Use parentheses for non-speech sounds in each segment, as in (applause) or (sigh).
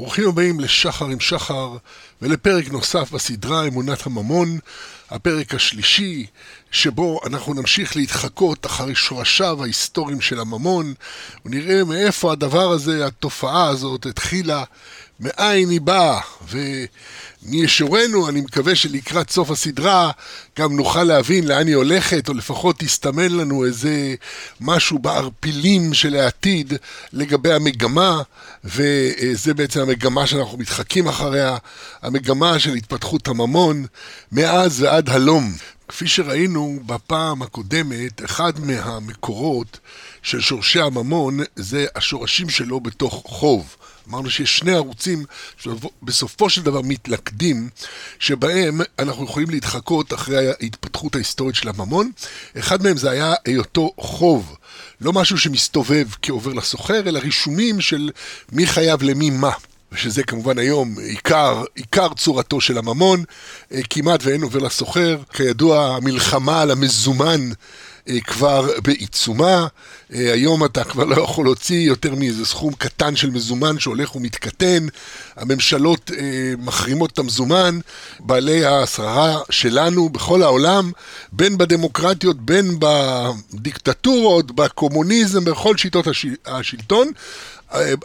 ברוכים הבאים לשחר עם שחר ולפרק נוסף בסדרה אמונת הממון, הפרק השלישי שבו אנחנו נמשיך להתחקות אחרי שורשיו ההיסטוריים של הממון ונראה מאיפה הדבר הזה, התופעה הזאת התחילה, מאין היא באה ומישורנו, אני מקווה שלקראת סוף הסדרה גם נוכל להבין לאן היא הולכת או לפחות תסתמן לנו איזה משהו בערפילים של העתיד לגבי המגמה וזה בעצם המגמה שאנחנו מתחקים אחריה, המגמה של התפתחות הממון מאז ועד הלום. כפי שראינו בפעם הקודמת, אחד מהמקורות של שורשי הממון זה השורשים שלו בתוך חוב. אמרנו שיש שני ערוצים שבסופו של דבר מתלכדים, שבהם אנחנו יכולים להתחקות אחרי ההתפתחות ההיסטורית של הממון. אחד מהם זה היה היותו חוב, לא משהו שמסתובב כעובר לסוחר, אלא רישומים של מי חייב למי מה. ושזה כמובן היום עיקר, עיקר צורתו של הממון, אה, כמעט ואין עובר לסוחר. כידוע, המלחמה על המזומן אה, כבר בעיצומה. אה, היום אתה כבר לא יכול להוציא יותר מאיזה סכום קטן של מזומן שהולך ומתקטן. הממשלות מחרימות את המזומן. בעלי השררה שלנו בכל העולם, בין בדמוקרטיות, בין בדיקטטורות, בקומוניזם, בכל שיטות השלטון.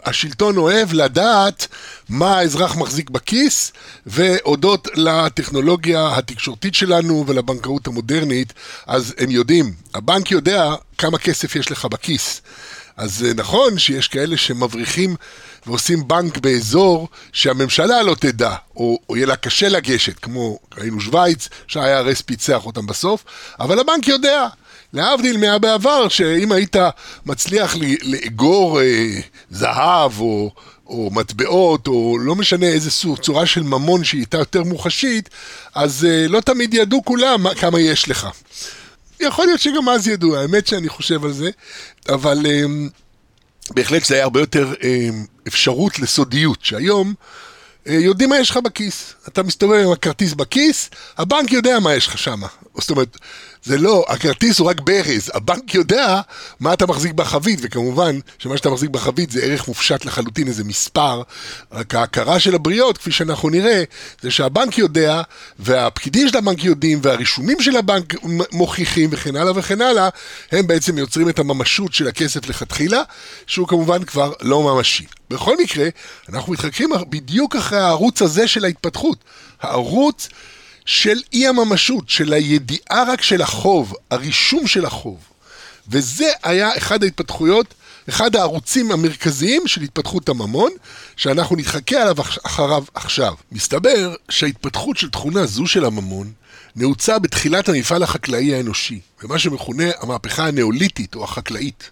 השלטון אוהב לדעת מה האזרח מחזיק בכיס, והודות לטכנולוגיה התקשורתית שלנו ולבנקאות המודרנית, אז הם יודעים, הבנק יודע כמה כסף יש לך בכיס. אז נכון שיש כאלה שמבריחים ועושים בנק באזור שהממשלה לא תדע, או, או יהיה לה קשה לגשת, כמו ראינו שווייץ, שה-IRS פיצח אותם בסוף, אבל הבנק יודע. להבדיל מהבעבר, שאם היית מצליח לאגור אה, זהב או, או מטבעות, או לא משנה איזה סוג, צורה של ממון שהיא הייתה יותר מוחשית, אז אה, לא תמיד ידעו כולם כמה יש לך. יכול להיות שגם אז ידעו, האמת שאני חושב על זה, אבל אה, בהחלט זה היה הרבה יותר אה, אפשרות לסודיות, שהיום... אה, יודעים מה יש לך בכיס. אתה מסתובב עם הכרטיס בכיס, הבנק יודע מה יש לך שם. זאת אומרת, זה לא, הכרטיס הוא רק ברז, הבנק יודע מה אתה מחזיק בחבית, וכמובן שמה שאתה מחזיק בחבית זה ערך מופשט לחלוטין, איזה מספר, רק ההכרה של הבריות, כפי שאנחנו נראה, זה שהבנק יודע, והפקידים של הבנק יודעים, והרישומים של הבנק מוכיחים, וכן הלאה וכן הלאה, הם בעצם יוצרים את הממשות של הכסף לכתחילה, שהוא כמובן כבר לא ממשי. בכל מקרה, אנחנו מתחככים בדיוק אחרי הערוץ הזה של ההתפתחות. הערוץ של אי הממשות, של הידיעה רק של החוב, הרישום של החוב. וזה היה אחד ההתפתחויות, אחד הערוצים המרכזיים של התפתחות הממון, שאנחנו נתחכה עליו אחריו עכשיו. מסתבר שההתפתחות של תכונה זו של הממון נעוצה בתחילת המפעל החקלאי האנושי, במה שמכונה המהפכה הנאוליתית או החקלאית.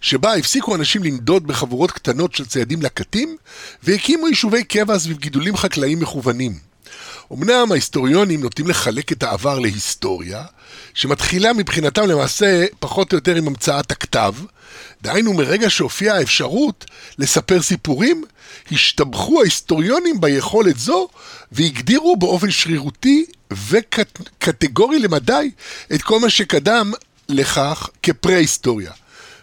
שבה הפסיקו אנשים לנדוד בחבורות קטנות של ציידים לקטים, והקימו יישובי קבע סביב גידולים חקלאיים מכוונים. אמנם ההיסטוריונים נוטים לחלק את העבר להיסטוריה, שמתחילה מבחינתם למעשה פחות או יותר עם המצאת הכתב, דהיינו מרגע שהופיעה האפשרות לספר סיפורים, השתבחו ההיסטוריונים ביכולת זו והגדירו באופן שרירותי וקטגורי למדי את כל מה שקדם לכך כפרה-היסטוריה.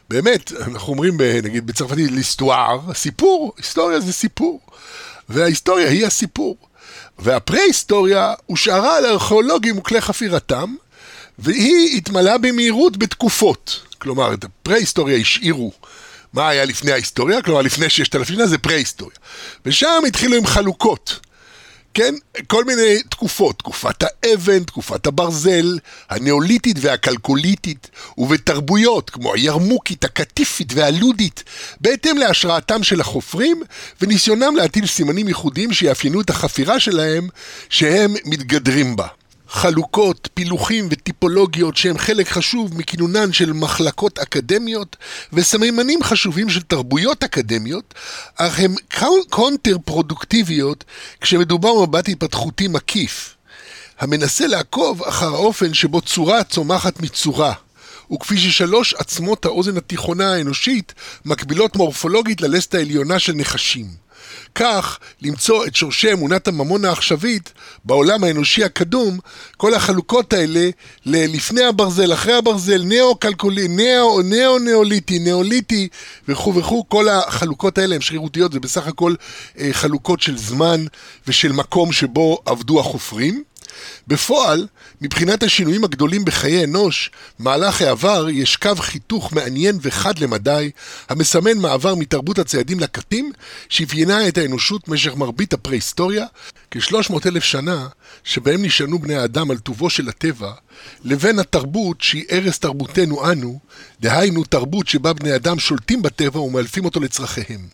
באמת, אנחנו אומרים, נגיד בצרפתית, ליסטואר, סיפור, היסטוריה זה סיפור. וההיסטוריה היא הסיפור. והפרה-היסטוריה הושארה על ארכיאולוגים וכלי חפירתם, והיא התמלאה במהירות בתקופות. כלומר, את הפרה-היסטוריה השאירו מה היה לפני ההיסטוריה, כלומר לפני ששת אלפים זה פרה-היסטוריה. ושם התחילו עם חלוקות. כן? כל מיני תקופות, תקופת האבן, תקופת הברזל, הנאוליתית והכלכוליתית, ובתרבויות כמו הירמוקית, הקטיפית והלודית, בהתאם להשראתם של החופרים וניסיונם להטיל סימנים ייחודיים שיאפיינו את החפירה שלהם שהם מתגדרים בה. חלוקות, פילוחים וטיפולוגיות שהם חלק חשוב מכינונן של מחלקות אקדמיות וסממנים חשובים של תרבויות אקדמיות, אך הם קונטר פרודוקטיביות כשמדובר במבט התפתחותי מקיף, המנסה לעקוב אחר האופן שבו צורה צומחת מצורה. וכפי ששלוש עצמות האוזן התיכונה האנושית מקבילות מורפולוגית ללסת העליונה של נחשים. כך, למצוא את שורשי אמונת הממון העכשווית בעולם האנושי הקדום, כל החלוקות האלה ללפני הברזל, אחרי הברזל, נאו-כלכולי, נאו-נאוליטי, נאוליטי וכו' וכו', כל החלוקות האלה הן שרירותיות, זה בסך הכל אה, חלוקות של זמן ושל מקום שבו עבדו החופרים. בפועל, מבחינת השינויים הגדולים בחיי אנוש, מהלך העבר יש קו חיתוך מעניין וחד למדי, המסמן מעבר מתרבות הציידים לקטים, שאפיינה את האנושות במשך מרבית הפרה-היסטוריה, כשלוש מאות אלף שנה, שבהם נשענו בני האדם על טובו של הטבע, לבין התרבות שהיא ערש תרבותנו אנו, דהיינו תרבות שבה בני אדם שולטים בטבע ומאלפים אותו לצרכיהם.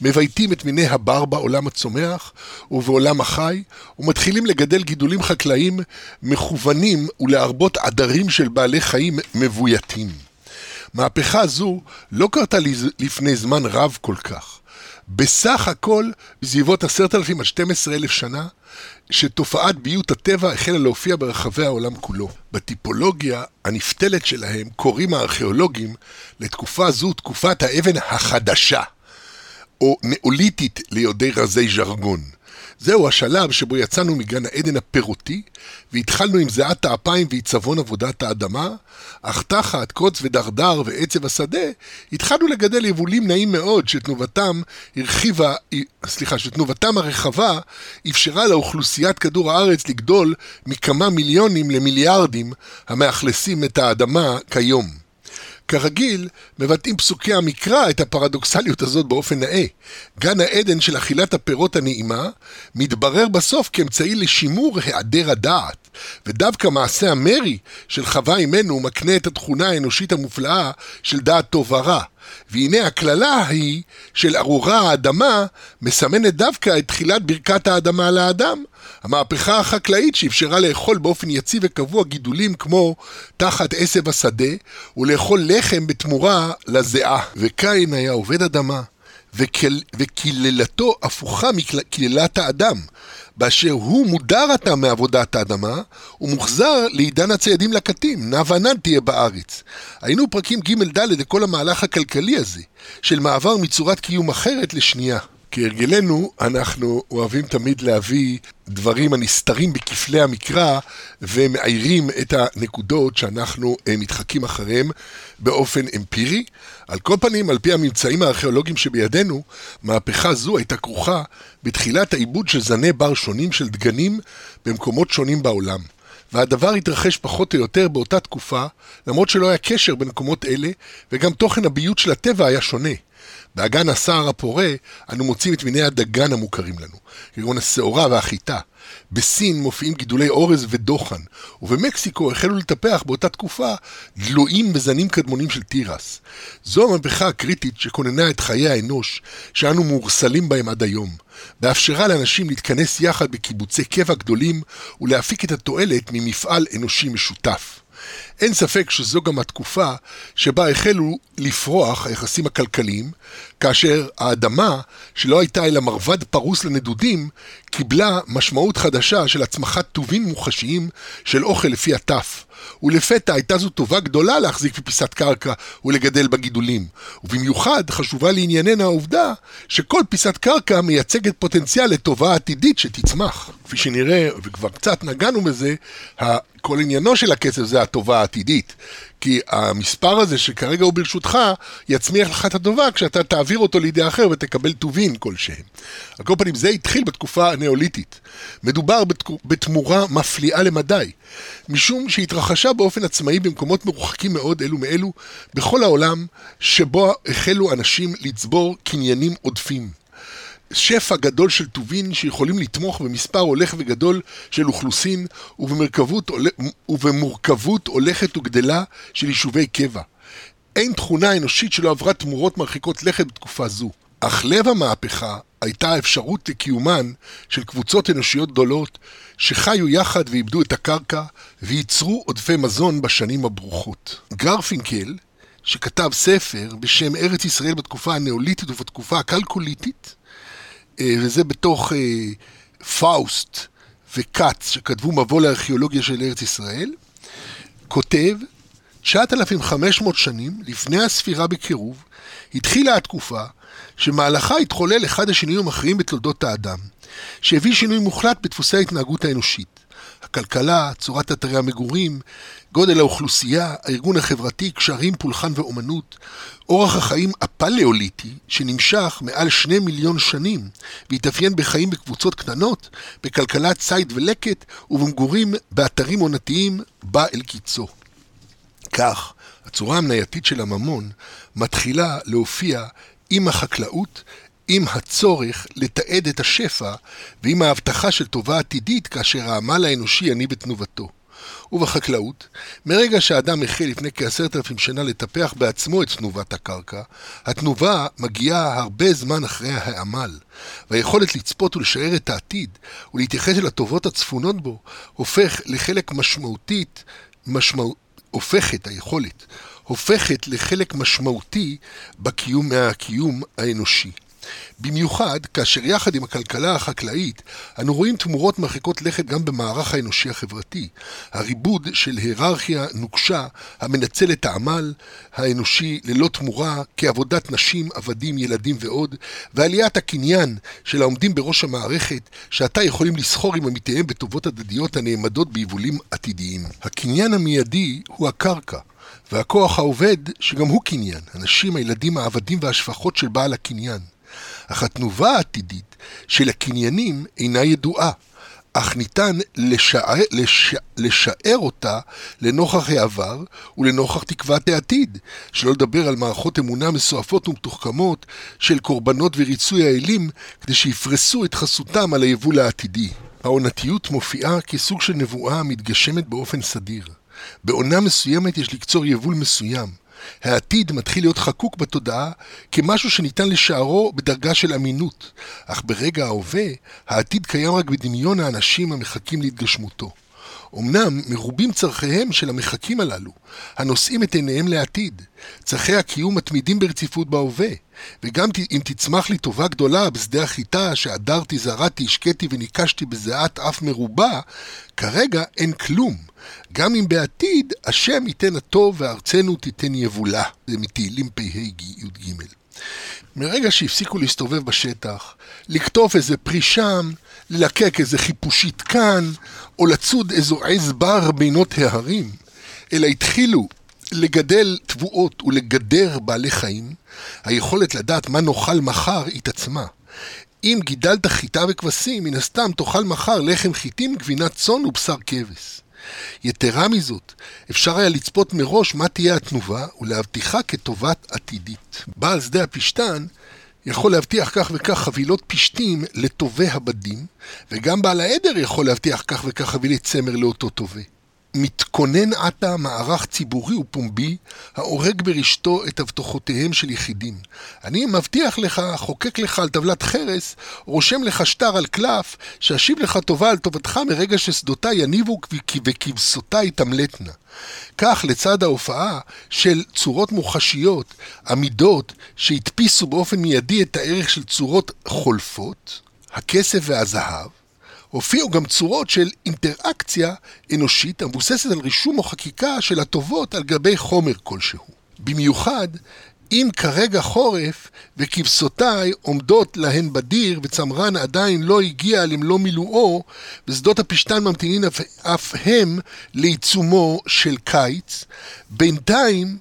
מבייתים את מיני הבר בעולם הצומח ובעולם החי, ומתחילים לגדל גידולים חקלאיים מכוונים ולהרבות עדרים של בעלי חיים מבויתים. מהפכה זו לא קרתה לפני זמן רב כל כך. בסך הכל, בסביבות עשרת אלפים עד שתים עשרה אלף שנה, שתופעת ביות הטבע החלה להופיע ברחבי העולם כולו. בטיפולוגיה הנפתלת שלהם קוראים הארכיאולוגים לתקופה זו תקופת האבן החדשה, או נאוליתית ליודעי רזי ז'רגון. זהו השלב שבו יצאנו מגן העדן הפירותי, והתחלנו עם זיעת האפיים ועיצבון עבודת האדמה, אך תחת קוץ ודרדר ועצב השדה, התחלנו לגדל יבולים נעים מאוד, שתנובתם הרחיבה, סליחה, שתנובתם הרחבה אפשרה לאוכלוסיית כדור הארץ לגדול מכמה מיליונים למיליארדים המאכלסים את האדמה כיום. כרגיל, מבטאים פסוקי המקרא את הפרדוקסליות הזאת באופן נאה. גן העדן של אכילת הפירות הנעימה מתברר בסוף כאמצעי לשימור היעדר הדעת, ודווקא מעשה המרי של חווה אימנו מקנה את התכונה האנושית המופלאה של דעת טוב ורע. והנה הקללה ההיא של ארורה האדמה מסמנת דווקא את תחילת ברכת האדמה לאדם. המהפכה החקלאית שאפשרה לאכול באופן יציב וקבוע גידולים כמו תחת עשב השדה ולאכול לחם בתמורה לזיעה. וקין היה עובד אדמה וקללתו הפוכה מקללת האדם. באשר הוא מודר עתה מעבודת האדמה, ומוחזר לעידן הציידים לקטים, נע ונד תהיה בארץ. היינו פרקים ג' ד' לכל המהלך הכלכלי הזה, של מעבר מצורת קיום אחרת לשנייה. כהרגלנו, אנחנו אוהבים תמיד להביא דברים הנסתרים בכפלי המקרא ומאיירים את הנקודות שאנחנו אה, מתחקים אחריהם באופן אמפירי. על כל פנים, על פי הממצאים הארכיאולוגיים שבידינו, מהפכה זו הייתה כרוכה בתחילת העיבוד של זני בר שונים של דגנים במקומות שונים בעולם. והדבר התרחש פחות או יותר באותה תקופה, למרות שלא היה קשר בין מקומות אלה, וגם תוכן הביות של הטבע היה שונה. באגן הסער הפורה, אנו מוצאים את מיני הדגן המוכרים לנו, כגון השעורה והחיטה. בסין מופיעים גידולי אורז ודוחן, ובמקסיקו החלו לטפח באותה תקופה דלויים וזנים קדמונים של תירס. זו המהפכה הקריטית שכוננה את חיי האנוש, שאנו מאורסלים בהם עד היום, ואפשרה לאנשים להתכנס יחד בקיבוצי קבע גדולים ולהפיק את התועלת ממפעל אנושי משותף. אין ספק שזו גם התקופה שבה החלו לפרוח היחסים הכלכליים, כאשר האדמה, שלא הייתה אלא מרבד פרוס לנדודים, קיבלה משמעות חדשה של הצמחת טובין מוחשיים של אוכל לפי הטף. ולפתע הייתה זו טובה גדולה להחזיק בפיסת קרקע ולגדל בה גידולים. ובמיוחד חשובה לענייננה העובדה שכל פיסת קרקע מייצגת פוטנציאל לטובה עתידית שתצמח. כפי שנראה, וכבר קצת נגענו בזה, כל עניינו של הכסף זה הטובה העתידית. כי המספר הזה שכרגע הוא ברשותך, יצמיח לך את הטובה כשאתה תעביר אותו לידי אחר ותקבל טובין כלשהם. על כל פנים, זה התחיל בתקופה הנאוליתית. מדובר בתמורה מפליאה למדי, משום שהתרחשה באופן עצמאי במקומות מרוחקים מאוד אלו מאלו בכל העולם, שבו החלו אנשים לצבור קניינים עודפים. שפע גדול של טובין שיכולים לתמוך במספר הולך וגדול של אוכלוסין ובמורכבות הולכת וגדלה של יישובי קבע. אין תכונה אנושית שלא עברה תמורות מרחיקות לכת בתקופה זו. אך לב המהפכה הייתה האפשרות לקיומן של קבוצות אנושיות גדולות שחיו יחד ועיבדו את הקרקע וייצרו עודפי מזון בשנים הברוכות. גרפינקל, שכתב ספר בשם ארץ ישראל בתקופה הנאוליתית ובתקופה הכלקוליתית, וזה בתוך אה, פאוסט וכץ, שכתבו מבוא לארכיאולוגיה של ארץ ישראל, כותב, 9,500 שנים לפני הספירה בקירוב, התחילה התקופה שמהלכה התחולל אחד השינויים המכריעים בתולדות האדם, שהביא שינוי מוחלט בדפוסי ההתנהגות האנושית. הכלכלה, צורת אתרי המגורים, גודל האוכלוסייה, הארגון החברתי, קשרים, פולחן ואומנות, אורח החיים הפלאוליטי, שנמשך מעל שני מיליון שנים, והתאפיין בחיים בקבוצות קטנות, בכלכלת ציד ולקט, ובמגורים באתרים עונתיים, בא אל קיצו. כך, הצורה המנייתית של הממון מתחילה להופיע עם החקלאות, עם הצורך לתעד את השפע ועם ההבטחה של טובה עתידית כאשר העמל האנושי יניב את תנובתו. ובחקלאות, מרגע שהאדם החל לפני כעשרת אלפים שנה לטפח בעצמו את תנובת הקרקע, התנובה מגיעה הרבה זמן אחרי העמל, והיכולת לצפות ולשער את העתיד ולהתייחס אל הטובות הצפונות בו, הופך לחלק משמעותית, משמעות, הופכת היכולת, הופכת לחלק משמעותי בקיום מהקיום האנושי. במיוחד כאשר יחד עם הכלכלה החקלאית אנו רואים תמורות מרחיקות לכת גם במערך האנושי החברתי. הריבוד של היררכיה נוקשה המנצל את העמל האנושי ללא תמורה כעבודת נשים, עבדים, ילדים ועוד, ועליית הקניין של העומדים בראש המערכת שעתה יכולים לסחור עם עמיתיהם בטובות הדדיות הנעמדות ביבולים עתידיים. הקניין המיידי הוא הקרקע. והכוח העובד, שגם הוא קניין, הנשים, הילדים, העבדים והשפחות של בעל הקניין. אך התנובה העתידית של הקניינים אינה ידועה, אך ניתן לשער, לש, לשער אותה לנוכח העבר ולנוכח תקוות העתיד, שלא לדבר על מערכות אמונה מסועפות ומתוחכמות של קורבנות וריצוי האלים כדי שיפרסו את חסותם על היבול העתידי. העונתיות מופיעה כסוג של נבואה המתגשמת באופן סדיר. בעונה מסוימת יש לקצור יבול מסוים. העתיד מתחיל להיות חקוק בתודעה כמשהו שניתן לשערו בדרגה של אמינות, אך ברגע ההווה, העתיד קיים רק בדמיון האנשים המחכים להתגשמותו. אמנם מרובים צורכיהם של המחכים הללו, הנושאים את עיניהם לעתיד. צורכי הקיום מתמידים ברציפות בהווה, וגם אם תצמח לי טובה גדולה בשדה החיטה, שהדרתי, זרעתי, השקיתי וניקשתי בזיעת אף מרובה, כרגע אין כלום. גם אם בעתיד השם ייתן הטוב וארצנו תיתן יבולה. זה מתהילים פ"ה-י"ג. מרגע שהפסיקו להסתובב בשטח, לקטוף איזה פרי שם, ללקק איזה חיפושית כאן, או לצוד איזו עז בר בינות ההרים, אלא התחילו לגדל תבואות ולגדר בעלי חיים, היכולת לדעת מה נאכל מחר התעצמה. אם גידלת חיטה וכבשים, מן הסתם תאכל מחר לחם חיטים, גבינת צאן ובשר כבש. יתרה מזאת, אפשר היה לצפות מראש מה תהיה התנובה ולהבטיחה כטובת עתידית. בעל שדה הפשתן יכול להבטיח כך וכך חבילות פשתים לטובי הבדים, וגם בעל העדר יכול להבטיח כך וכך חבילי צמר לאותו טובה. מתכונן עתה מערך ציבורי ופומבי ההורג ברשתו את הבטחותיהם של יחידים. אני מבטיח לך, חוקק לך על טבלת חרס, רושם לך שטר על קלף, שאשיב לך טובה על טובתך מרגע ששדותיי יניבו וכבשותיי תמלטנה. כך לצד ההופעה של צורות מוחשיות, עמידות, שהדפיסו באופן מיידי את הערך של צורות חולפות, הכסף והזהב, הופיעו גם צורות של אינטראקציה אנושית המבוססת על רישום או חקיקה של הטובות על גבי חומר כלשהו. במיוחד אם כרגע חורף וכבשותיי עומדות להן בדיר וצמרן עדיין לא הגיע למלוא מילואו ושדות הפשתן ממתינים אף, הם לעיצומו של קיץ, בינתיים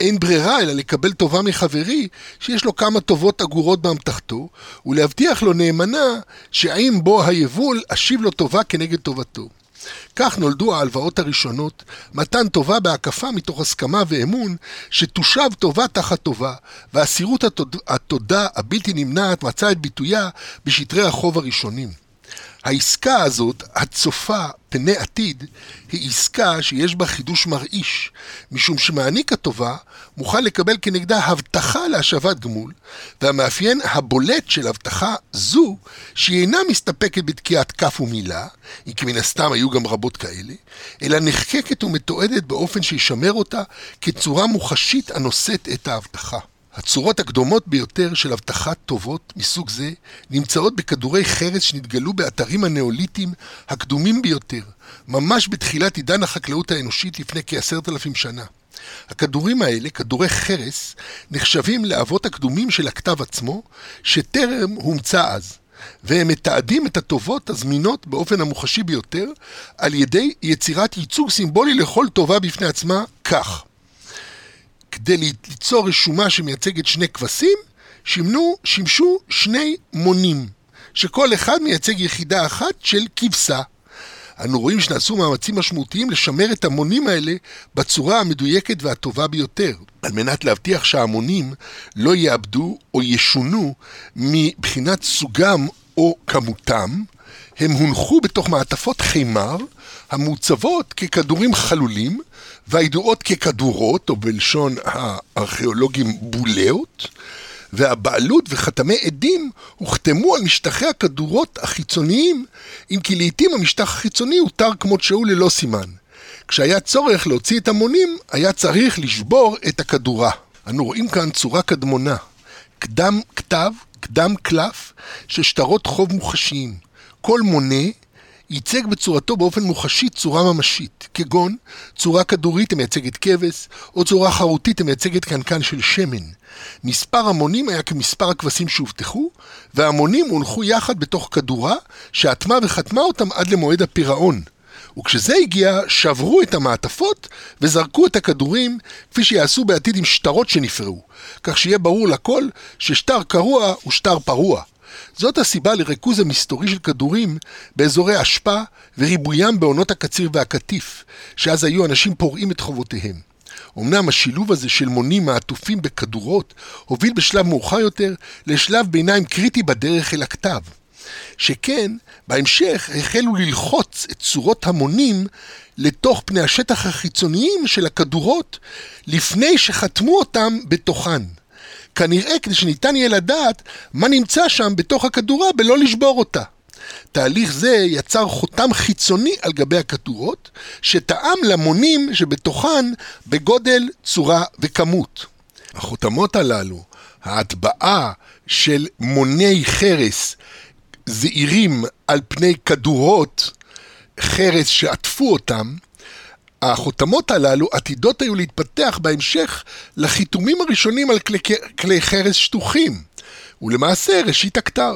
אין ברירה אלא לקבל טובה מחברי שיש לו כמה טובות אגורות באמתחתו ולהבטיח לו נאמנה שעם בו היבול אשיב לו טובה כנגד טובתו. כך נולדו ההלוואות הראשונות, מתן טובה בהקפה מתוך הסכמה ואמון שתושב טובה תחת טובה, ואסירות התוד... התודה הבלתי נמנעת מצאה את ביטויה בשטרי החוב הראשונים. העסקה הזאת, הצופה פני עתיד, היא עסקה שיש בה חידוש מרעיש, משום שמעניק הטובה מוכן לקבל כנגדה הבטחה להשבת גמול, והמאפיין הבולט של הבטחה זו, שהיא אינה מסתפקת בתקיעת כף ומילה, אם כי מן הסתם היו גם רבות כאלה, אלא נחקקת ומתועדת באופן שישמר אותה כצורה מוחשית הנושאת את ההבטחה. הצורות הקדומות ביותר של הבטחת טובות מסוג זה נמצאות בכדורי חרס שנתגלו באתרים הנאוליטיים הקדומים ביותר, ממש בתחילת עידן החקלאות האנושית לפני כעשרת אלפים שנה. הכדורים האלה, כדורי חרס, נחשבים לאבות הקדומים של הכתב עצמו, שטרם הומצא אז. והם מתעדים את הטובות הזמינות באופן המוחשי ביותר, על ידי יצירת ייצוג סימבולי לכל טובה בפני עצמה, כך. כדי ליצור רשומה שמייצגת שני כבשים, שימנו, שימשו שני מונים, שכל אחד מייצג יחידה אחת של כבשה. אנו רואים שנעשו מאמצים משמעותיים לשמר את המונים האלה בצורה המדויקת והטובה ביותר, על מנת להבטיח שההמונים לא יאבדו או ישונו מבחינת סוגם או כמותם, הם הונחו בתוך מעטפות חימר המוצבות ככדורים חלולים והידועות ככדורות, או בלשון הארכיאולוגים בולאות, והבעלות וחתמי עדים הוחתמו על משטחי הכדורות החיצוניים, אם כי לעיתים המשטח החיצוני הותר כמות שהוא ללא סימן. כשהיה צורך להוציא את המונים, היה צריך לשבור את הכדורה. אנו רואים כאן צורה קדמונה, קדם כתב, קדם קלף, של שטרות חוב מוחשיים. כל מונה ייצג בצורתו באופן מוחשי צורה ממשית, כגון צורה כדורית המייצגת כבש, או צורה חרוטית המייצגת קנקן של שמן. מספר המונים היה כמספר הכבשים שהובטחו, והמונים הונחו יחד בתוך כדורה, שאטמה וחתמה אותם עד למועד הפירעון. וכשזה הגיע, שברו את המעטפות וזרקו את הכדורים, כפי שיעשו בעתיד עם שטרות שנפרעו, כך שיהיה ברור לכל ששטר קרוע הוא שטר פרוע. זאת הסיבה לריכוז המסתורי של כדורים באזורי אשפה וריבוים בעונות הקציר והקטיף, שאז היו אנשים פורעים את חובותיהם. אמנם השילוב הזה של מונים מעטופים בכדורות הוביל בשלב מאוחר יותר לשלב ביניים קריטי בדרך אל הכתב. שכן, בהמשך החלו ללחוץ את צורות המונים לתוך פני השטח החיצוניים של הכדורות לפני שחתמו אותם בתוכן. כנראה כדי שניתן יהיה לדעת מה נמצא שם בתוך הכדורה בלא לשבור אותה. תהליך זה יצר חותם חיצוני על גבי הכדורות, שטעם למונים שבתוכן בגודל, צורה וכמות. החותמות הללו, ההטבעה של מוני חרס זעירים על פני כדורות חרס שעטפו אותם, החותמות הללו עתידות היו להתפתח בהמשך לחיתומים הראשונים על כלי, כלי חרס שטוחים, ולמעשה ראשית הכתר.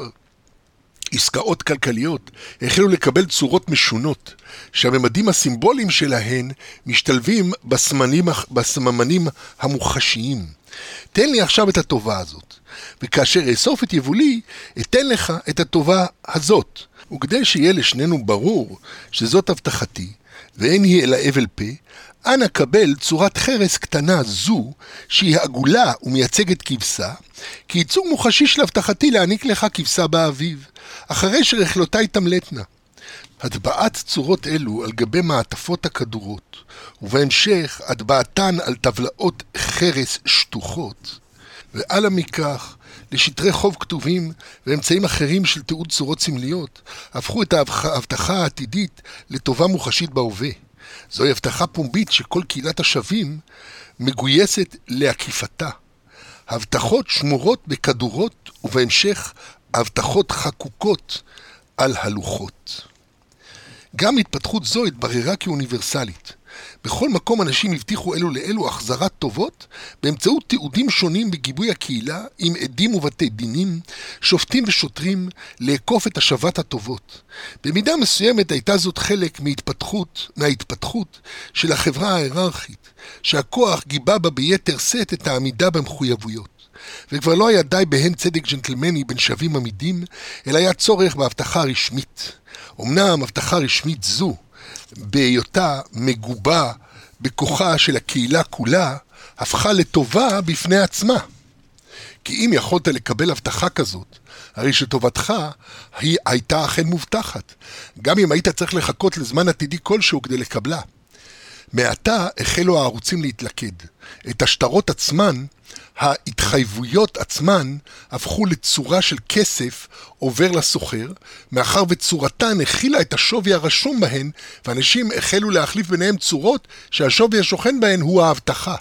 עסקאות כלכליות החלו לקבל צורות משונות, שהממדים הסימבוליים שלהן משתלבים בסמנים, בסממנים המוחשיים. תן לי עכשיו את הטובה הזאת, וכאשר אאסוף את יבולי, אתן לך את הטובה הזאת. וכדי שיהיה לשנינו ברור שזאת הבטחתי, ואין היא אלא אבל פה, אנא קבל צורת חרס קטנה זו, שהיא עגולה ומייצגת כבשה, כייצוג מוחשי של הבטחתי להעניק לך כבשה באביב, אחרי שרכלותיי תמלטנה. הטבעת צורות אלו על גבי מעטפות הכדורות, ובהמשך הטבעתן על טבלאות חרס שטוחות, ועלה מכך לשטרי חוב כתובים ואמצעים אחרים של תיעוד צורות סמליות, הפכו את ההבטחה העתידית לטובה מוחשית בהווה. זוהי הבטחה פומבית שכל קהילת השבים מגויסת לעקיפתה. הבטחות שמורות בכדורות, ובהמשך הבטחות חקוקות על הלוחות. גם התפתחות זו התבררה כאוניברסלית. בכל מקום אנשים הבטיחו אלו לאלו החזרת טובות באמצעות תיעודים שונים בגיבוי הקהילה עם עדים ובתי דינים, שופטים ושוטרים לאכוף את השבת הטובות. במידה מסוימת הייתה זאת חלק מהתפתחות, מההתפתחות של החברה ההיררכית, שהכוח גיבה בה ביתר שאת את העמידה במחויבויות. וכבר לא היה די בהן צדק ג'נטלמני בין שווים עמידים, אלא היה צורך בהבטחה רשמית. אמנם הבטחה רשמית זו, בהיותה מגובה בכוחה של הקהילה כולה, הפכה לטובה בפני עצמה. כי אם יכולת לקבל הבטחה כזאת, הרי שטובתך היא הייתה אכן מובטחת, גם אם היית צריך לחכות לזמן עתידי כלשהו כדי לקבלה. מעתה החלו הערוצים להתלכד. את השטרות עצמן ההתחייבויות עצמן הפכו לצורה של כסף עובר לסוחר, מאחר וצורתן הכילה את השווי הרשום בהן, ואנשים החלו להחליף ביניהם צורות שהשווי השוכן בהן הוא ההבטחה.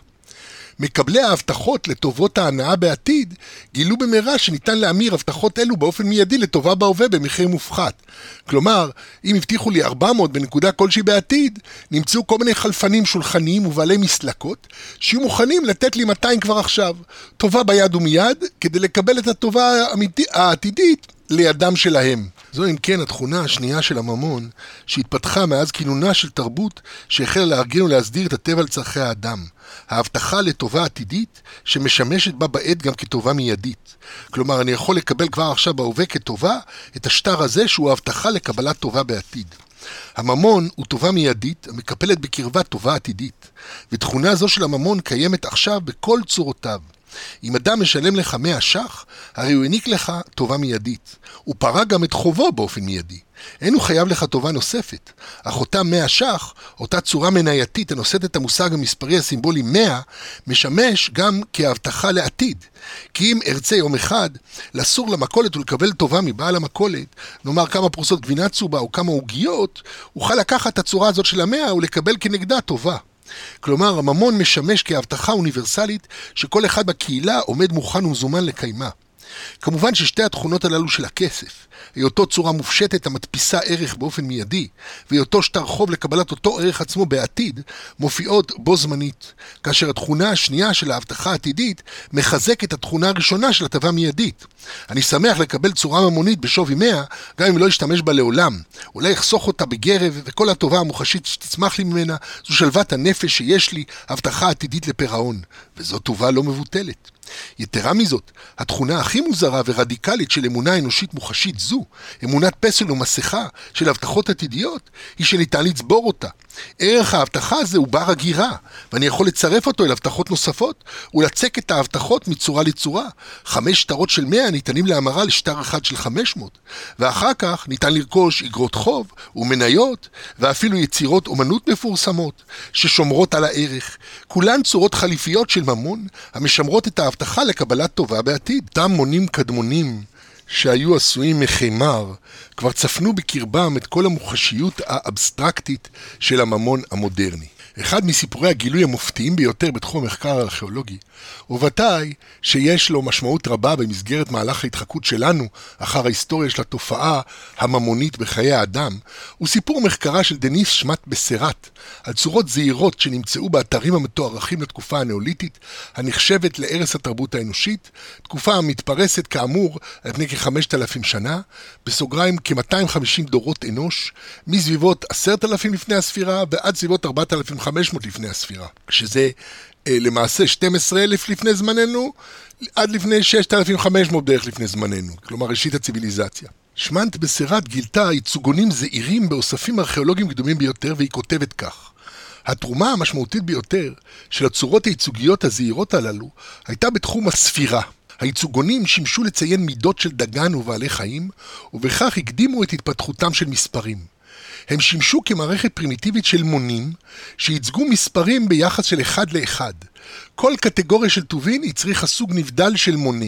מקבלי ההבטחות לטובות ההנאה בעתיד גילו במהרה שניתן להמיר הבטחות אלו באופן מיידי לטובה בהווה במחיר מופחת. כלומר, אם הבטיחו לי 400 בנקודה כלשהי בעתיד, נמצאו כל מיני חלפנים שולחניים ובעלי מסלקות שיהיו מוכנים לתת לי 200 כבר עכשיו. טובה ביד ומיד, כדי לקבל את הטובה העתידית לידם שלהם. זו אם כן התכונה השנייה של הממון, שהתפתחה מאז כינונה של תרבות שהחלה לארגן ולהסדיר את הטבע לצרכי האדם. ההבטחה לטובה עתידית, שמשמשת בה בעת גם כטובה מיידית. כלומר, אני יכול לקבל כבר עכשיו בהווה כטובה את השטר הזה שהוא ההבטחה לקבלת טובה בעתיד. הממון הוא טובה מיידית המקפלת בקרבה טובה עתידית, ותכונה זו של הממון קיימת עכשיו בכל צורותיו. אם אדם משלם לך 100 ש"ח, הרי הוא העניק לך טובה מיידית. הוא פרע גם את חובו באופן מיידי. אין הוא חייב לך טובה נוספת, אך אותה 100 ש"ח, אותה צורה מנייתית הנושאת את המושג המספרי הסימבולי 100, משמש גם כהבטחה לעתיד. כי אם ארצה יום אחד לסור למכולת ולקבל טובה מבעל המכולת, נאמר כמה פרוסות גבינה צהובה או כמה עוגיות, אוכל לקחת את הצורה הזאת של המאה ולקבל כנגדה טובה. כלומר, הממון משמש כהבטחה אוניברסלית שכל אחד בקהילה עומד מוכן ומזומן לקיימה. כמובן ששתי התכונות הללו של הכסף, היותו צורה מופשטת המדפיסה ערך באופן מיידי, והיותו שטר חוב לקבלת אותו ערך עצמו בעתיד, מופיעות בו זמנית, כאשר התכונה השנייה של ההבטחה העתידית מחזק את התכונה הראשונה של הטבה מיידית. אני שמח לקבל צורה ממונית בשווי 100, גם אם לא אשתמש בה לעולם. אולי אחסוך אותה בגרב, וכל הטובה המוחשית שתצמח לי ממנה, זו שלוות הנפש שיש לי, הבטחה עתידית לפירעון. וזו טובה לא מבוטלת. יתרה מזאת, התכונה הכי מוזרה ורדיקלית של אמונה אנושית מוחשית זו, אמונת פסל ומסכה של הבטחות עתידיות, היא שניתן לצבור אותה. ערך ההבטחה הזה הוא בר הגירה, ואני יכול לצרף אותו אל הבטחות נוספות, ולצק את ההבטחות מצורה לצורה. חמש שטרות של מאה ניתנים להמרה לשטר אחד של חמש מאות, ואחר כך ניתן לרכוש אגרות חוב ומניות, ואפילו יצירות אומנות מפורסמות, ששומרות על הערך. כולן צורות חליפיות של ממון, המשמרות את ההבטחה לקבלת טובה בעתיד. אותם מונים קדמונים שהיו עשויים מחימר, כבר צפנו בקרבם את כל המוחשיות האבסטרקטית של הממון המודרני. אחד מסיפורי הגילוי המופתיים ביותר בתחום המחקר הארכיאולוגי, וודאי שיש לו משמעות רבה במסגרת מהלך ההתחקות שלנו אחר ההיסטוריה של התופעה הממונית בחיי האדם, הוא סיפור מחקרה של דניס שמט בסרט על צורות זעירות שנמצאו באתרים המתוארכים לתקופה הנאוליתית, הנחשבת לערש התרבות האנושית, תקופה המתפרסת כאמור על פני כחמשת אלפים שנה, בסוגריים כ-250 דורות אנוש, מסביבות עשרת אלפים לפני הספירה ועד סביבות ארבעת אלפים 500 לפני הספירה, שזה אה, למעשה 12,000 לפני זמננו, עד לפני 6,500 בערך לפני זמננו, כלומר ראשית הציוויליזציה. שמנט בסרט גילתה ייצוגונים זעירים באוספים ארכיאולוגיים קדומים ביותר, והיא כותבת כך: התרומה המשמעותית ביותר של הצורות הייצוגיות הזעירות הללו הייתה בתחום הספירה. הייצוגונים שימשו לציין מידות של דגן ובעלי חיים, ובכך הקדימו את התפתחותם של מספרים. הם שימשו כמערכת פרימיטיבית של מונים, שייצגו מספרים ביחס של אחד לאחד. כל קטגוריה של טובין הצריכה סוג נבדל של מונה.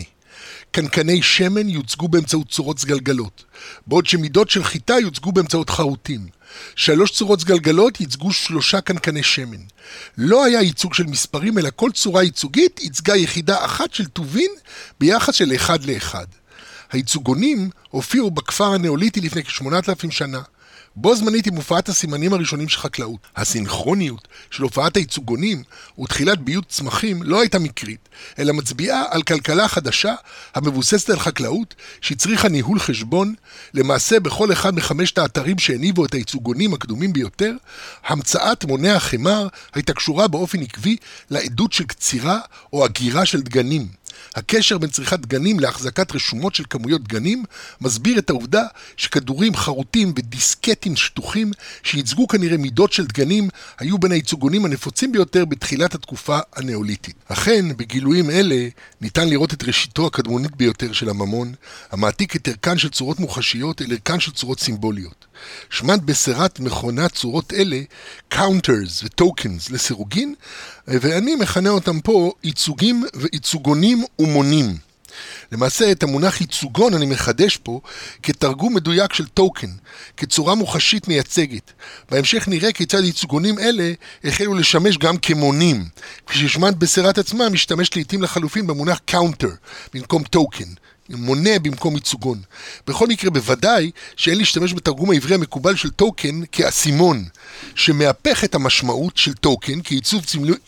קנקני שמן יוצגו באמצעות צורות סגלגלות, בעוד שמידות של חיטה יוצגו באמצעות חרוטים. שלוש צורות סגלגלות ייצגו שלושה קנקני שמן. לא היה ייצוג של מספרים, אלא כל צורה ייצוגית ייצגה יחידה אחת של טובין ביחס של אחד לאחד. הייצוגונים הופיעו בכפר הנאוליטי לפני כשמונת אלפים שנה. בו זמנית עם הופעת הסימנים הראשונים של חקלאות. הסינכרוניות של הופעת הייצוגונים ותחילת ביות צמחים לא הייתה מקרית, אלא מצביעה על כלכלה חדשה המבוססת על חקלאות שהצריכה ניהול חשבון. למעשה בכל אחד מחמשת האתרים שהניבו את הייצוגונים הקדומים ביותר, המצאת מוני החמר הייתה קשורה באופן עקבי לעדות של קצירה או הגירה של דגנים. הקשר בין צריכת דגנים להחזקת רשומות של כמויות דגנים מסביר את העובדה שכדורים חרוטים ודיסקטים שטוחים שייצגו כנראה מידות של דגנים היו בין הייצוגונים הנפוצים ביותר בתחילת התקופה הנאוליתית. אכן, בגילויים אלה ניתן לראות את ראשיתו הקדמונית ביותר של הממון, המעתיק את ערכן של צורות מוחשיות אל ערכן של צורות סימבוליות. שמט בסירת מכונת צורות אלה counters ו-tokens לסירוגין, ואני מכנה אותם פה ייצוגים וייצוגונים ומונים. למעשה, את המונח ייצוגון אני מחדש פה כתרגום מדויק של token, כצורה מוחשית מייצגת. בהמשך נראה כיצד ייצוגונים אלה החלו לשמש גם כמונים, כפי ששמנדט-בסרה עצמה משתמש לעיתים לחלופין במונח counter, במקום token. מונה במקום ייצוגון. בכל מקרה, בוודאי שאין להשתמש בתרגום העברי המקובל של token כאסימון, שמהפך את המשמעות של token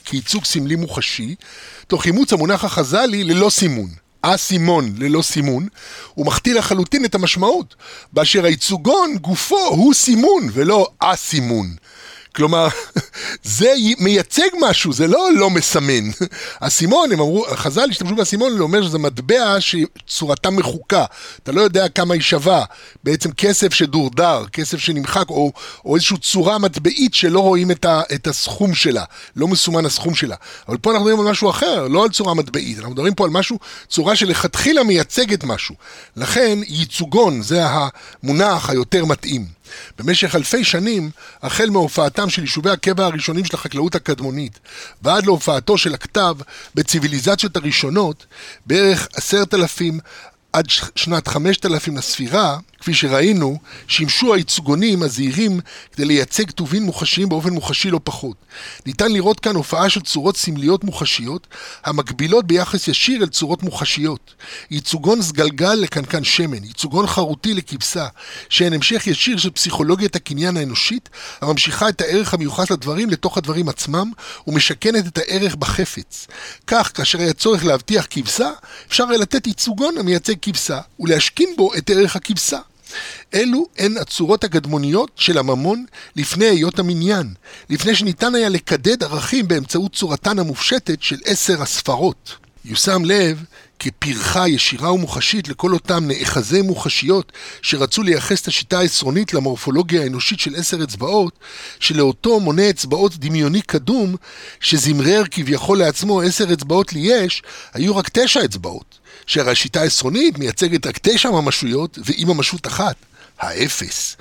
כייצוג סמלי, מוחשי, תוך אימוץ המונח החז"לי לאסימון. אסימון ללא סימון, הוא מחטיא לחלוטין את המשמעות, באשר הייצוגון גופו הוא סימון ולא אסימון. כלומר, (laughs) זה מייצג משהו, זה לא לא מסמן. (laughs) אסימון, הם אמרו, חז"ל השתמשו באסימון, זה אומר שזה מטבע שצורתה מחוקה. אתה לא יודע כמה היא שווה. בעצם כסף שדורדר, כסף שנמחק, או, או איזושהי צורה מטבעית שלא רואים את, ה, את הסכום שלה. לא מסומן הסכום שלה. אבל פה אנחנו מדברים על משהו אחר, לא על צורה מטבעית. אנחנו מדברים פה על משהו, צורה שלכתחילה מייצגת משהו. לכן, ייצוגון זה המונח היותר מתאים. במשך אלפי שנים, החל מהופעתם של יישובי הקבע הראשונים של החקלאות הקדמונית, ועד להופעתו של הכתב בציוויליזציות הראשונות, בערך עשרת אלפים עד שנת 5000 לספירה, כפי שראינו, שימשו הייצוגונים הזעירים כדי לייצג טובין מוחשיים באופן מוחשי לא פחות. ניתן לראות כאן הופעה של צורות סמליות מוחשיות, המקבילות ביחס ישיר אל צורות מוחשיות. ייצוגון סגלגל לקנקן שמן, ייצוגון חרוטי לכבשה, שהן המשך ישיר של פסיכולוגיית הקניין האנושית, הממשיכה את הערך המיוחס לדברים לתוך הדברים עצמם, ומשכנת את הערך בחפץ. כך, כאשר היה צורך להבטיח כבשה, אפשר היה לתת ייצוגון המייצג כבשה, ולהשכין בו את ערך הכבשה. אלו הן הצורות הקדמוניות של הממון לפני היות המניין, לפני שניתן היה לקדד ערכים באמצעות צורתן המופשטת של עשר הספרות. יושם לב כפרחה ישירה ומוחשית לכל אותם נאחזי מוחשיות שרצו לייחס את השיטה העשרונית למורפולוגיה האנושית של עשר אצבעות, שלאותו מונה אצבעות דמיוני קדום, שזמרר כביכול לעצמו עשר אצבעות לי יש, היו רק תשע אצבעות. שהרי השיטה העשרונית מייצגת רק תשע ממשויות ואי ממשות אחת, האפס.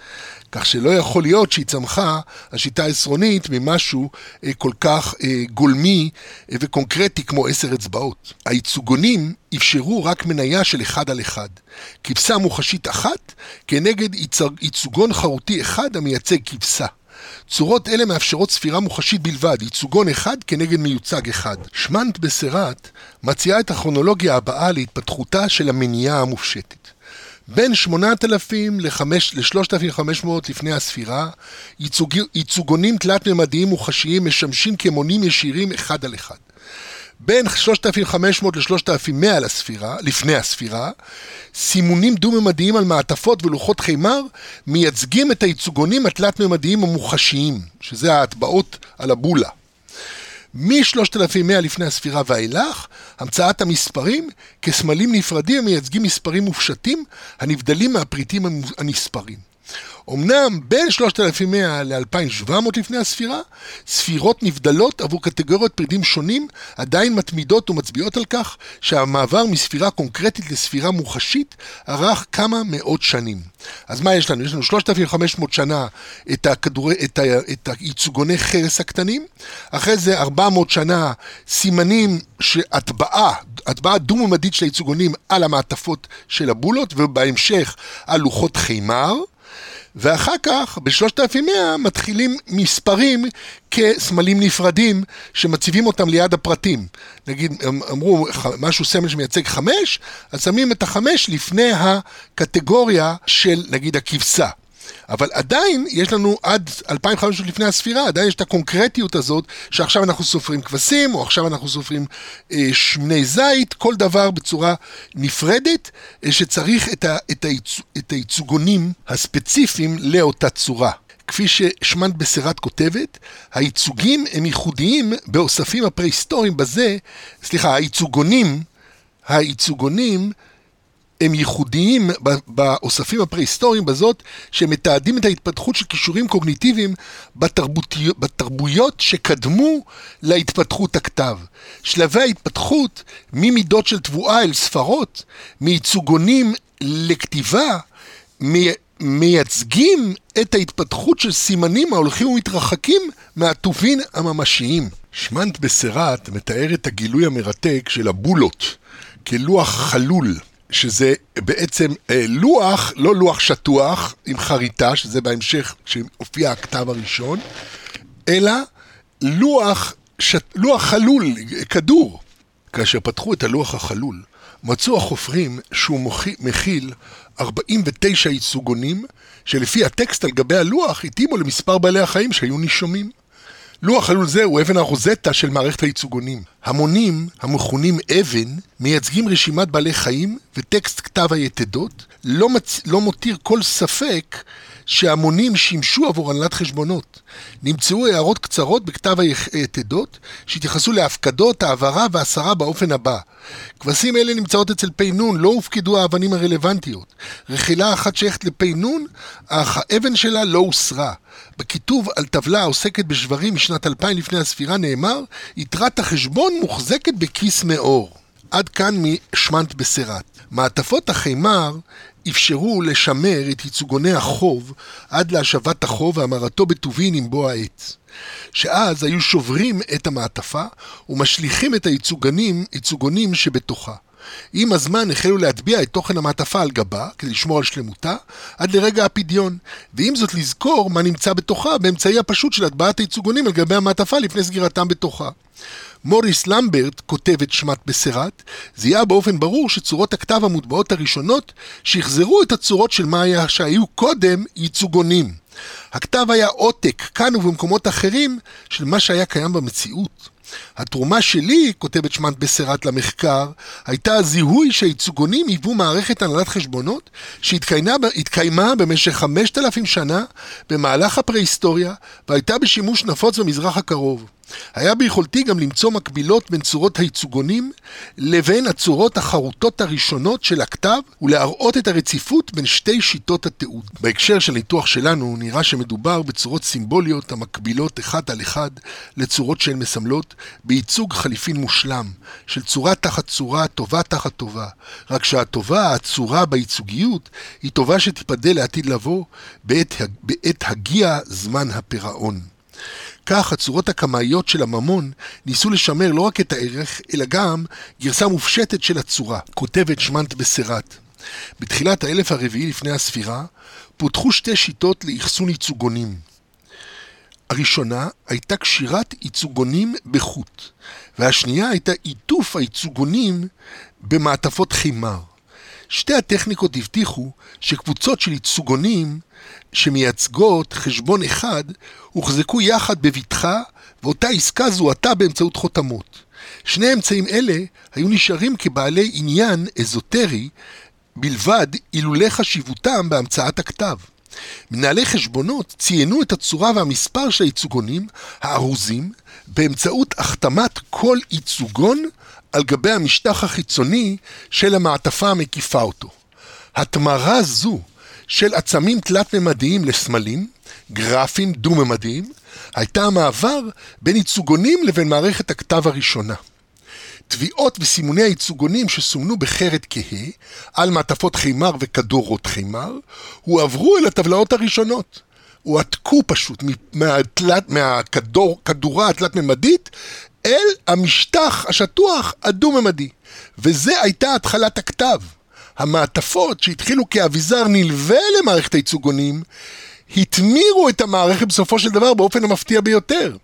כך שלא יכול להיות שהיא צמחה, השיטה העשרונית, ממשהו אה, כל כך אה, גולמי אה, וקונקרטי כמו עשר אצבעות. הייצוגונים אפשרו רק מניה של אחד על אחד. כבשה מוחשית אחת כנגד ייצוגון חרותי אחד המייצג כבשה. צורות אלה מאפשרות ספירה מוחשית בלבד, ייצוגון אחד כנגד מיוצג אחד. שמנט בסרט מציעה את הכרונולוגיה הבאה להתפתחותה של המניעה המופשטת. בין 8,000 ל-3,500 לפני הספירה, ייצוג, ייצוגונים תלת-ממדיים מוחשיים משמשים כמונים ישירים אחד על אחד. בין 3,500 ל-3,100 לספירה, לפני הספירה, סימונים דו-ממדיים על מעטפות ולוחות חימר מייצגים את הייצוגונים התלת-ממדיים המוחשיים, שזה ההטבעות על הבולה. מ-3100 לפני הספירה ואילך, המצאת המספרים כסמלים נפרדים המייצגים מספרים מופשטים הנבדלים מהפריטים הנספרים. אמנם בין 3100 ל-2700 לפני הספירה, ספירות נבדלות עבור קטגוריות פרידים שונים עדיין מתמידות ומצביעות על כך שהמעבר מספירה קונקרטית לספירה מוחשית ארך כמה מאות שנים. אז מה יש לנו? יש לנו 3,500 שנה את, הכדור... את, ה... את הייצוגוני חרס הקטנים, אחרי זה 400 שנה סימנים שהטבעה, הטבעה דו-ממדית של הייצוגונים על המעטפות של הבולות, ובהמשך על לוחות חימר. ואחר כך, ב-3100 מתחילים מספרים כסמלים נפרדים שמציבים אותם ליד הפרטים. נגיד, אמרו משהו סמל שמייצג חמש, אז שמים את החמש לפני הקטגוריה של נגיד הכבשה. אבל עדיין יש לנו עד 2,500 לפני הספירה, עדיין יש את הקונקרטיות הזאת, שעכשיו אנחנו סופרים כבשים, או עכשיו אנחנו סופרים אה, שמני זית, כל דבר בצורה נפרדת, אה, שצריך את, ה, את, הייצ, את הייצוגונים הספציפיים לאותה צורה. כפי ששמנט בסרט כותבת, הייצוגים הם ייחודיים באוספים הפרה-היסטוריים בזה, סליחה, הייצוגונים, הייצוגונים הם ייחודיים באוספים הפרה-היסטוריים בזאת שהם מתעדים את ההתפתחות של כישורים קוגניטיביים בתרבויות שקדמו להתפתחות הכתב. שלבי ההתפתחות ממידות של תבואה אל ספרות, מייצוגונים לכתיבה, מייצגים את ההתפתחות של סימנים ההולכים ומתרחקים מהטובין הממשיים. שמנט בסרט מתאר את הגילוי המרתק של הבולות. כלוח חלול. שזה בעצם אה, לוח, לא לוח שטוח עם חריטה, שזה בהמשך כשהופיע הכתב הראשון, אלא לוח, שט, לוח חלול, כדור. כאשר פתחו את הלוח החלול, מצאו החופרים שהוא מכיל 49 ייצוגונים, שלפי הטקסט על גבי הלוח התאימו למספר בעלי החיים שהיו נישומים. לוח חלול זה הוא אבן הרוזטה של מערכת הייצוגונים. המונים, המכונים אבן, מייצגים רשימת בעלי חיים וטקסט כתב היתדות, לא, מצ... לא מותיר כל ספק שהמונים שימשו עבור הנהלת חשבונות. נמצאו הערות קצרות בכתב היתדות שהתייחסו להפקדות, העברה והסרה באופן הבא. כבשים אלה נמצאות אצל פ"נ, לא הופקדו האבנים הרלוונטיות. רכילה אחת שייכת לפ"נ, אך האבן שלה לא הוסרה. בכיתוב על טבלה העוסקת בשברים משנת 2000 לפני הספירה נאמר, יתרת החשבון מוחזקת בכיס מאור. עד כאן משמנט בסרת. מעטפות החימר אפשרו לשמר את ייצוגוני החוב עד להשבת החוב והמרתו בטובין עם בוא העת. שאז היו שוברים את המעטפה ומשליכים את הייצוגנים, ייצוגונים שבתוכה. עם הזמן החלו להטביע את תוכן המעטפה על גבה, כדי לשמור על שלמותה, עד לרגע הפדיון, ועם זאת לזכור מה נמצא בתוכה באמצעי הפשוט של הטבעת הייצוגונים על גבי המעטפה לפני סגירתם בתוכה. מוריס למברט, כותב את שמת בסרת, זיהה באופן ברור שצורות הכתב המוטבעות הראשונות שחזרו את הצורות של מה היה שהיו קודם ייצוגונים. הכתב היה עותק, כאן ובמקומות אחרים, של מה שהיה קיים במציאות. התרומה שלי, כותבת שמנט בסרת למחקר, הייתה הזיהוי שהייצוגונים היוו מערכת הנהלת חשבונות שהתקיימה במשך חמשת אלפים שנה במהלך הפרה-היסטוריה והייתה בשימוש נפוץ במזרח הקרוב. היה ביכולתי גם למצוא מקבילות בין צורות הייצוגונים לבין הצורות החרוטות הראשונות של הכתב ולהראות את הרציפות בין שתי שיטות התיעוד. בהקשר של הניתוח שלנו נראה שמדובר בצורות סימבוליות המקבילות אחד על אחד לצורות שהן מסמלות בייצוג חליפין מושלם, של צורה תחת צורה, טובה תחת טובה. רק שהטובה, הצורה בייצוגיות, היא טובה שתיפדה לעתיד לבוא בעת, בעת הגיע זמן הפירעון. כך הצורות הקמאיות של הממון ניסו לשמר לא רק את הערך, אלא גם גרסה מופשטת של הצורה, כותבת שמנט בסרת. בתחילת האלף הרביעי לפני הספירה, פותחו שתי שיטות לאחסון ייצוגונים. הראשונה הייתה קשירת ייצוגונים בחוט, והשנייה הייתה עיטוף הייצוגונים במעטפות חימר. שתי הטכניקות הבטיחו שקבוצות של ייצוגונים שמייצגות חשבון אחד הוחזקו יחד בבטחה ואותה עסקה זוהתה באמצעות חותמות. שני אמצעים אלה היו נשארים כבעלי עניין אזוטרי בלבד אילולא חשיבותם בהמצאת הכתב. מנהלי חשבונות ציינו את הצורה והמספר של הייצוגונים הארוזים באמצעות החתמת כל ייצוגון על גבי המשטח החיצוני של המעטפה המקיפה אותו. התמרה זו של עצמים תלת-ממדיים לסמלים, גרפים דו-ממדיים, הייתה המעבר בין ייצוגונים לבין מערכת הכתב הראשונה. תביעות וסימוני הייצוגונים שסומנו בחרת כהה, על מעטפות חימר וכדורות חימר, הועברו אל הטבלאות הראשונות. הועתקו פשוט מהתלת, מהכדורה התלת-ממדית אל המשטח השטוח הדו-ממדי. וזה הייתה התחלת הכתב. המעטפות שהתחילו כאביזר נלווה למערכת הייצוגונים, התמירו את המערכת בסופו של דבר באופן המפתיע ביותר.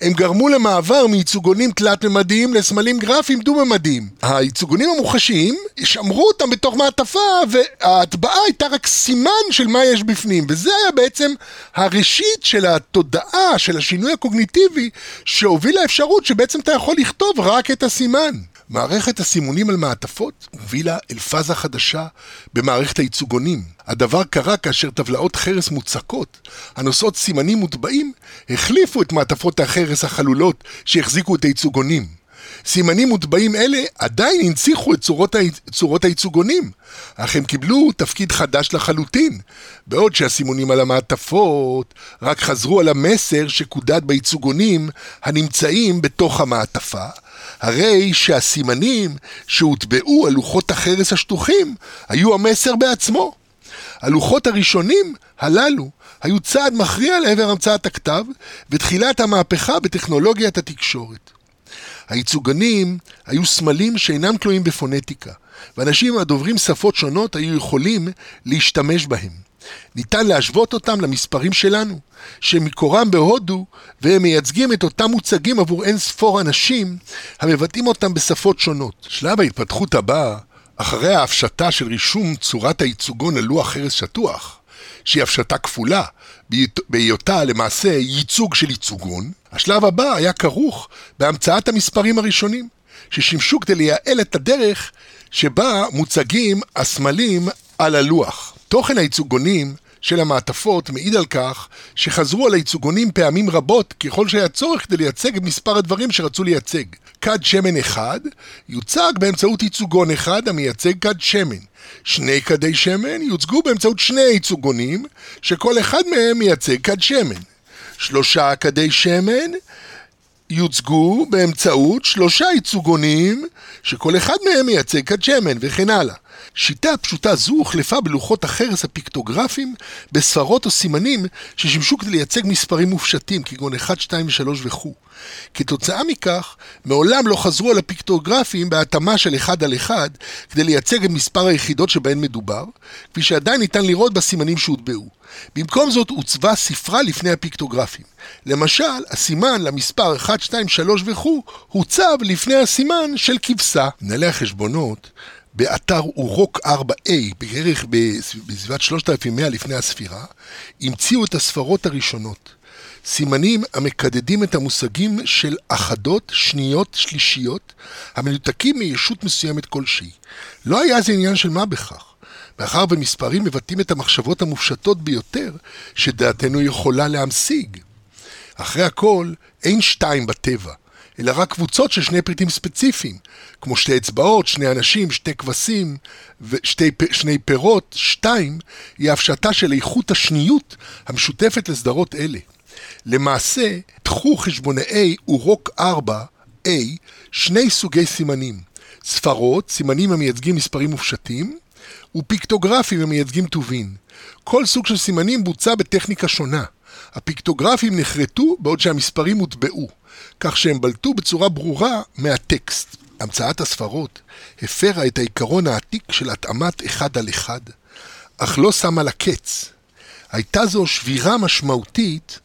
הם גרמו למעבר מייצוגונים תלת-ממדיים לסמלים גרפיים דו-ממדיים. הייצוגונים המוחשיים, שמרו אותם בתוך מעטפה, וההטבעה הייתה רק סימן של מה יש בפנים. וזה היה בעצם הראשית של התודעה, של השינוי הקוגניטיבי, שהוביל לאפשרות שבעצם אתה יכול לכתוב רק את הסימן. מערכת הסימונים על מעטפות הובילה אל פאזה חדשה במערכת הייצוגונים. הדבר קרה כאשר טבלאות חרס מוצקות, הנושאות סימנים מוטבעים, החליפו את מעטפות החרס החלולות שהחזיקו את הייצוגונים. סימנים מוטבעים אלה עדיין הנציחו את צורות, צורות הייצוגונים, אך הם קיבלו תפקיד חדש לחלוטין, בעוד שהסימונים על המעטפות רק חזרו על המסר שקודד בייצוגונים הנמצאים בתוך המעטפה, הרי שהסימנים שהוטבעו על לוחות החרס השטוחים היו המסר בעצמו. הלוחות הראשונים הללו היו צעד מכריע לעבר המצאת הכתב ותחילת המהפכה בטכנולוגיית התקשורת. הייצוגנים היו סמלים שאינם תלויים בפונטיקה, ואנשים הדוברים שפות שונות היו יכולים להשתמש בהם. ניתן להשוות אותם למספרים שלנו, שמקורם בהודו, והם מייצגים את אותם מוצגים עבור אין ספור אנשים, המבטאים אותם בשפות שונות. שלב ההתפתחות הבא, אחרי ההפשטה של רישום צורת הייצוגון על לוח חרס שטוח, שהיא הפשטה כפולה, בהיותה למעשה ייצוג של ייצוגון, השלב הבא היה כרוך בהמצאת המספרים הראשונים, ששימשו כדי לייעל את הדרך שבה מוצגים הסמלים על הלוח. תוכן הייצוגונים של המעטפות מעיד על כך שחזרו על הייצוגונים פעמים רבות ככל שהיה צורך כדי לייצג את מספר הדברים שרצו לייצג. כד שמן אחד יוצג באמצעות ייצוגון אחד המייצג כד שמן. שני כדי שמן יוצגו באמצעות שני ייצוגונים שכל אחד מהם מייצג כד שמן. שלושה כדי שמן יוצגו באמצעות שלושה ייצוגונים שכל אחד מהם מייצג כד שמן וכן הלאה. שיטה פשוטה זו הוחלפה בלוחות החרס הפיקטוגרפיים בספרות או סימנים ששימשו כדי לייצג מספרים מופשטים כגון 1, 2 ו-3 וכו'. כתוצאה מכך, מעולם לא חזרו על הפיקטוגרפים בהתאמה של אחד על אחד כדי לייצג את מספר היחידות שבהן מדובר, כפי שעדיין ניתן לראות בסימנים שהוטבעו. במקום זאת עוצבה ספרה לפני הפיקטוגרפים. למשל, הסימן למספר 1, 2, 3 וכו' הוצב לפני הסימן של כבשה. מנהלי החשבונות באתר אורוק 4A, בערך בסביבת 3100 לפני הספירה, המציאו את הספרות הראשונות. סימנים המקדדים את המושגים של אחדות, שניות, שלישיות, המנותקים מישות מסוימת כלשהי. לא היה זה עניין של מה בכך. מאחר ומספרים מבטאים את המחשבות המופשטות ביותר שדעתנו יכולה להמשיג. אחרי הכל, אין שתיים בטבע, אלא רק קבוצות של שני פריטים ספציפיים, כמו שתי אצבעות, שני אנשים, שתי כבשים ושני פירות, שתיים, היא הפשטה של איכות השניות המשותפת לסדרות אלה. למעשה, תחו חשבונאי אורוק 4A שני סוגי סימנים, ספרות, סימנים המייצגים מספרים מופשטים, ופיקטוגרפים המייצגים טובין. כל סוג של סימנים בוצע בטכניקה שונה. הפיקטוגרפים נחרטו בעוד שהמספרים הוטבעו, כך שהם בלטו בצורה ברורה מהטקסט. המצאת הספרות הפרה את העיקרון העתיק של התאמת אחד על אחד, אך לא שמה לה קץ. הייתה זו שבירה משמעותית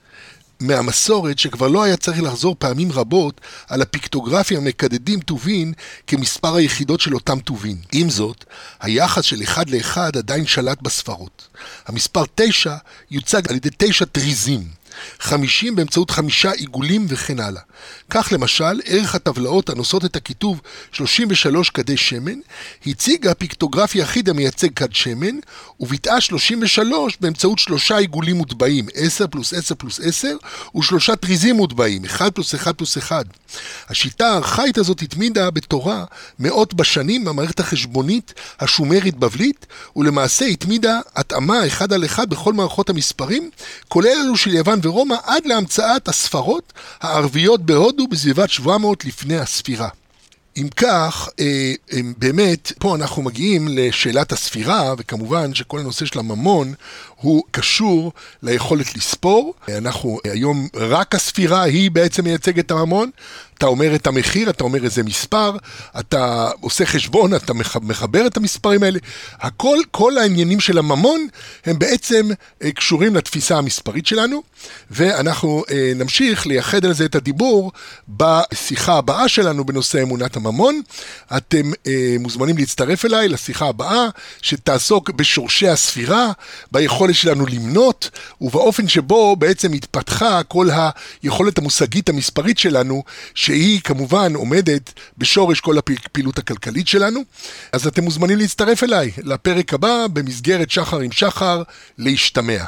מהמסורת שכבר לא היה צריך לחזור פעמים רבות על הפיקטוגרפיה המקדדים טובין כמספר היחידות של אותם טובין. עם זאת, היחס של אחד לאחד עדיין שלט בספרות. המספר תשע יוצג על ידי תשע טריזים. 50 באמצעות חמישה עיגולים וכן הלאה. כך למשל, ערך הטבלאות הנושאות את הכיתוב 33 כדי שמן, הציגה פיקטוגרף יחיד המייצג כד שמן, וביטאה 33 באמצעות שלושה עיגולים מוטבעים, 10 פלוס 10 פלוס 10, ושלושה טריזים מוטבעים, 1 פלוס 1 פלוס 1. השיטה הארכאית הזאת התמידה בתורה מאות בשנים במערכת החשבונית השומרית-בבלית, ולמעשה התמידה התאמה אחד על אחד בכל מערכות המספרים, כולל אלו של יוון ורומא עד להמצאת הספרות הערביות בהודו בסביבת 700 לפני הספירה. אם כך, אה, אה, באמת, פה אנחנו מגיעים לשאלת הספירה, וכמובן שכל הנושא של הממון הוא קשור ליכולת לספור. אנחנו היום, רק הספירה היא בעצם מייצגת את הממון. אתה אומר את המחיר, אתה אומר איזה מספר, אתה עושה חשבון, אתה מחבר את המספרים האלה. הכל, כל העניינים של הממון הם בעצם אה, קשורים לתפיסה המספרית שלנו, ואנחנו נמשיך לייחד על זה את הדיבור בשיחה הבאה שלנו בנושא אמונת הממון. אתם מוזמנים להצטרף אליי לשיחה הבאה, שתעסוק בשורשי הספירה, ביכולת... שלנו למנות, ובאופן שבו בעצם התפתחה כל היכולת המושגית המספרית שלנו, שהיא כמובן עומדת בשורש כל הפעילות הכלכלית שלנו. אז אתם מוזמנים להצטרף אליי לפרק הבא במסגרת שחר עם שחר, להשתמע.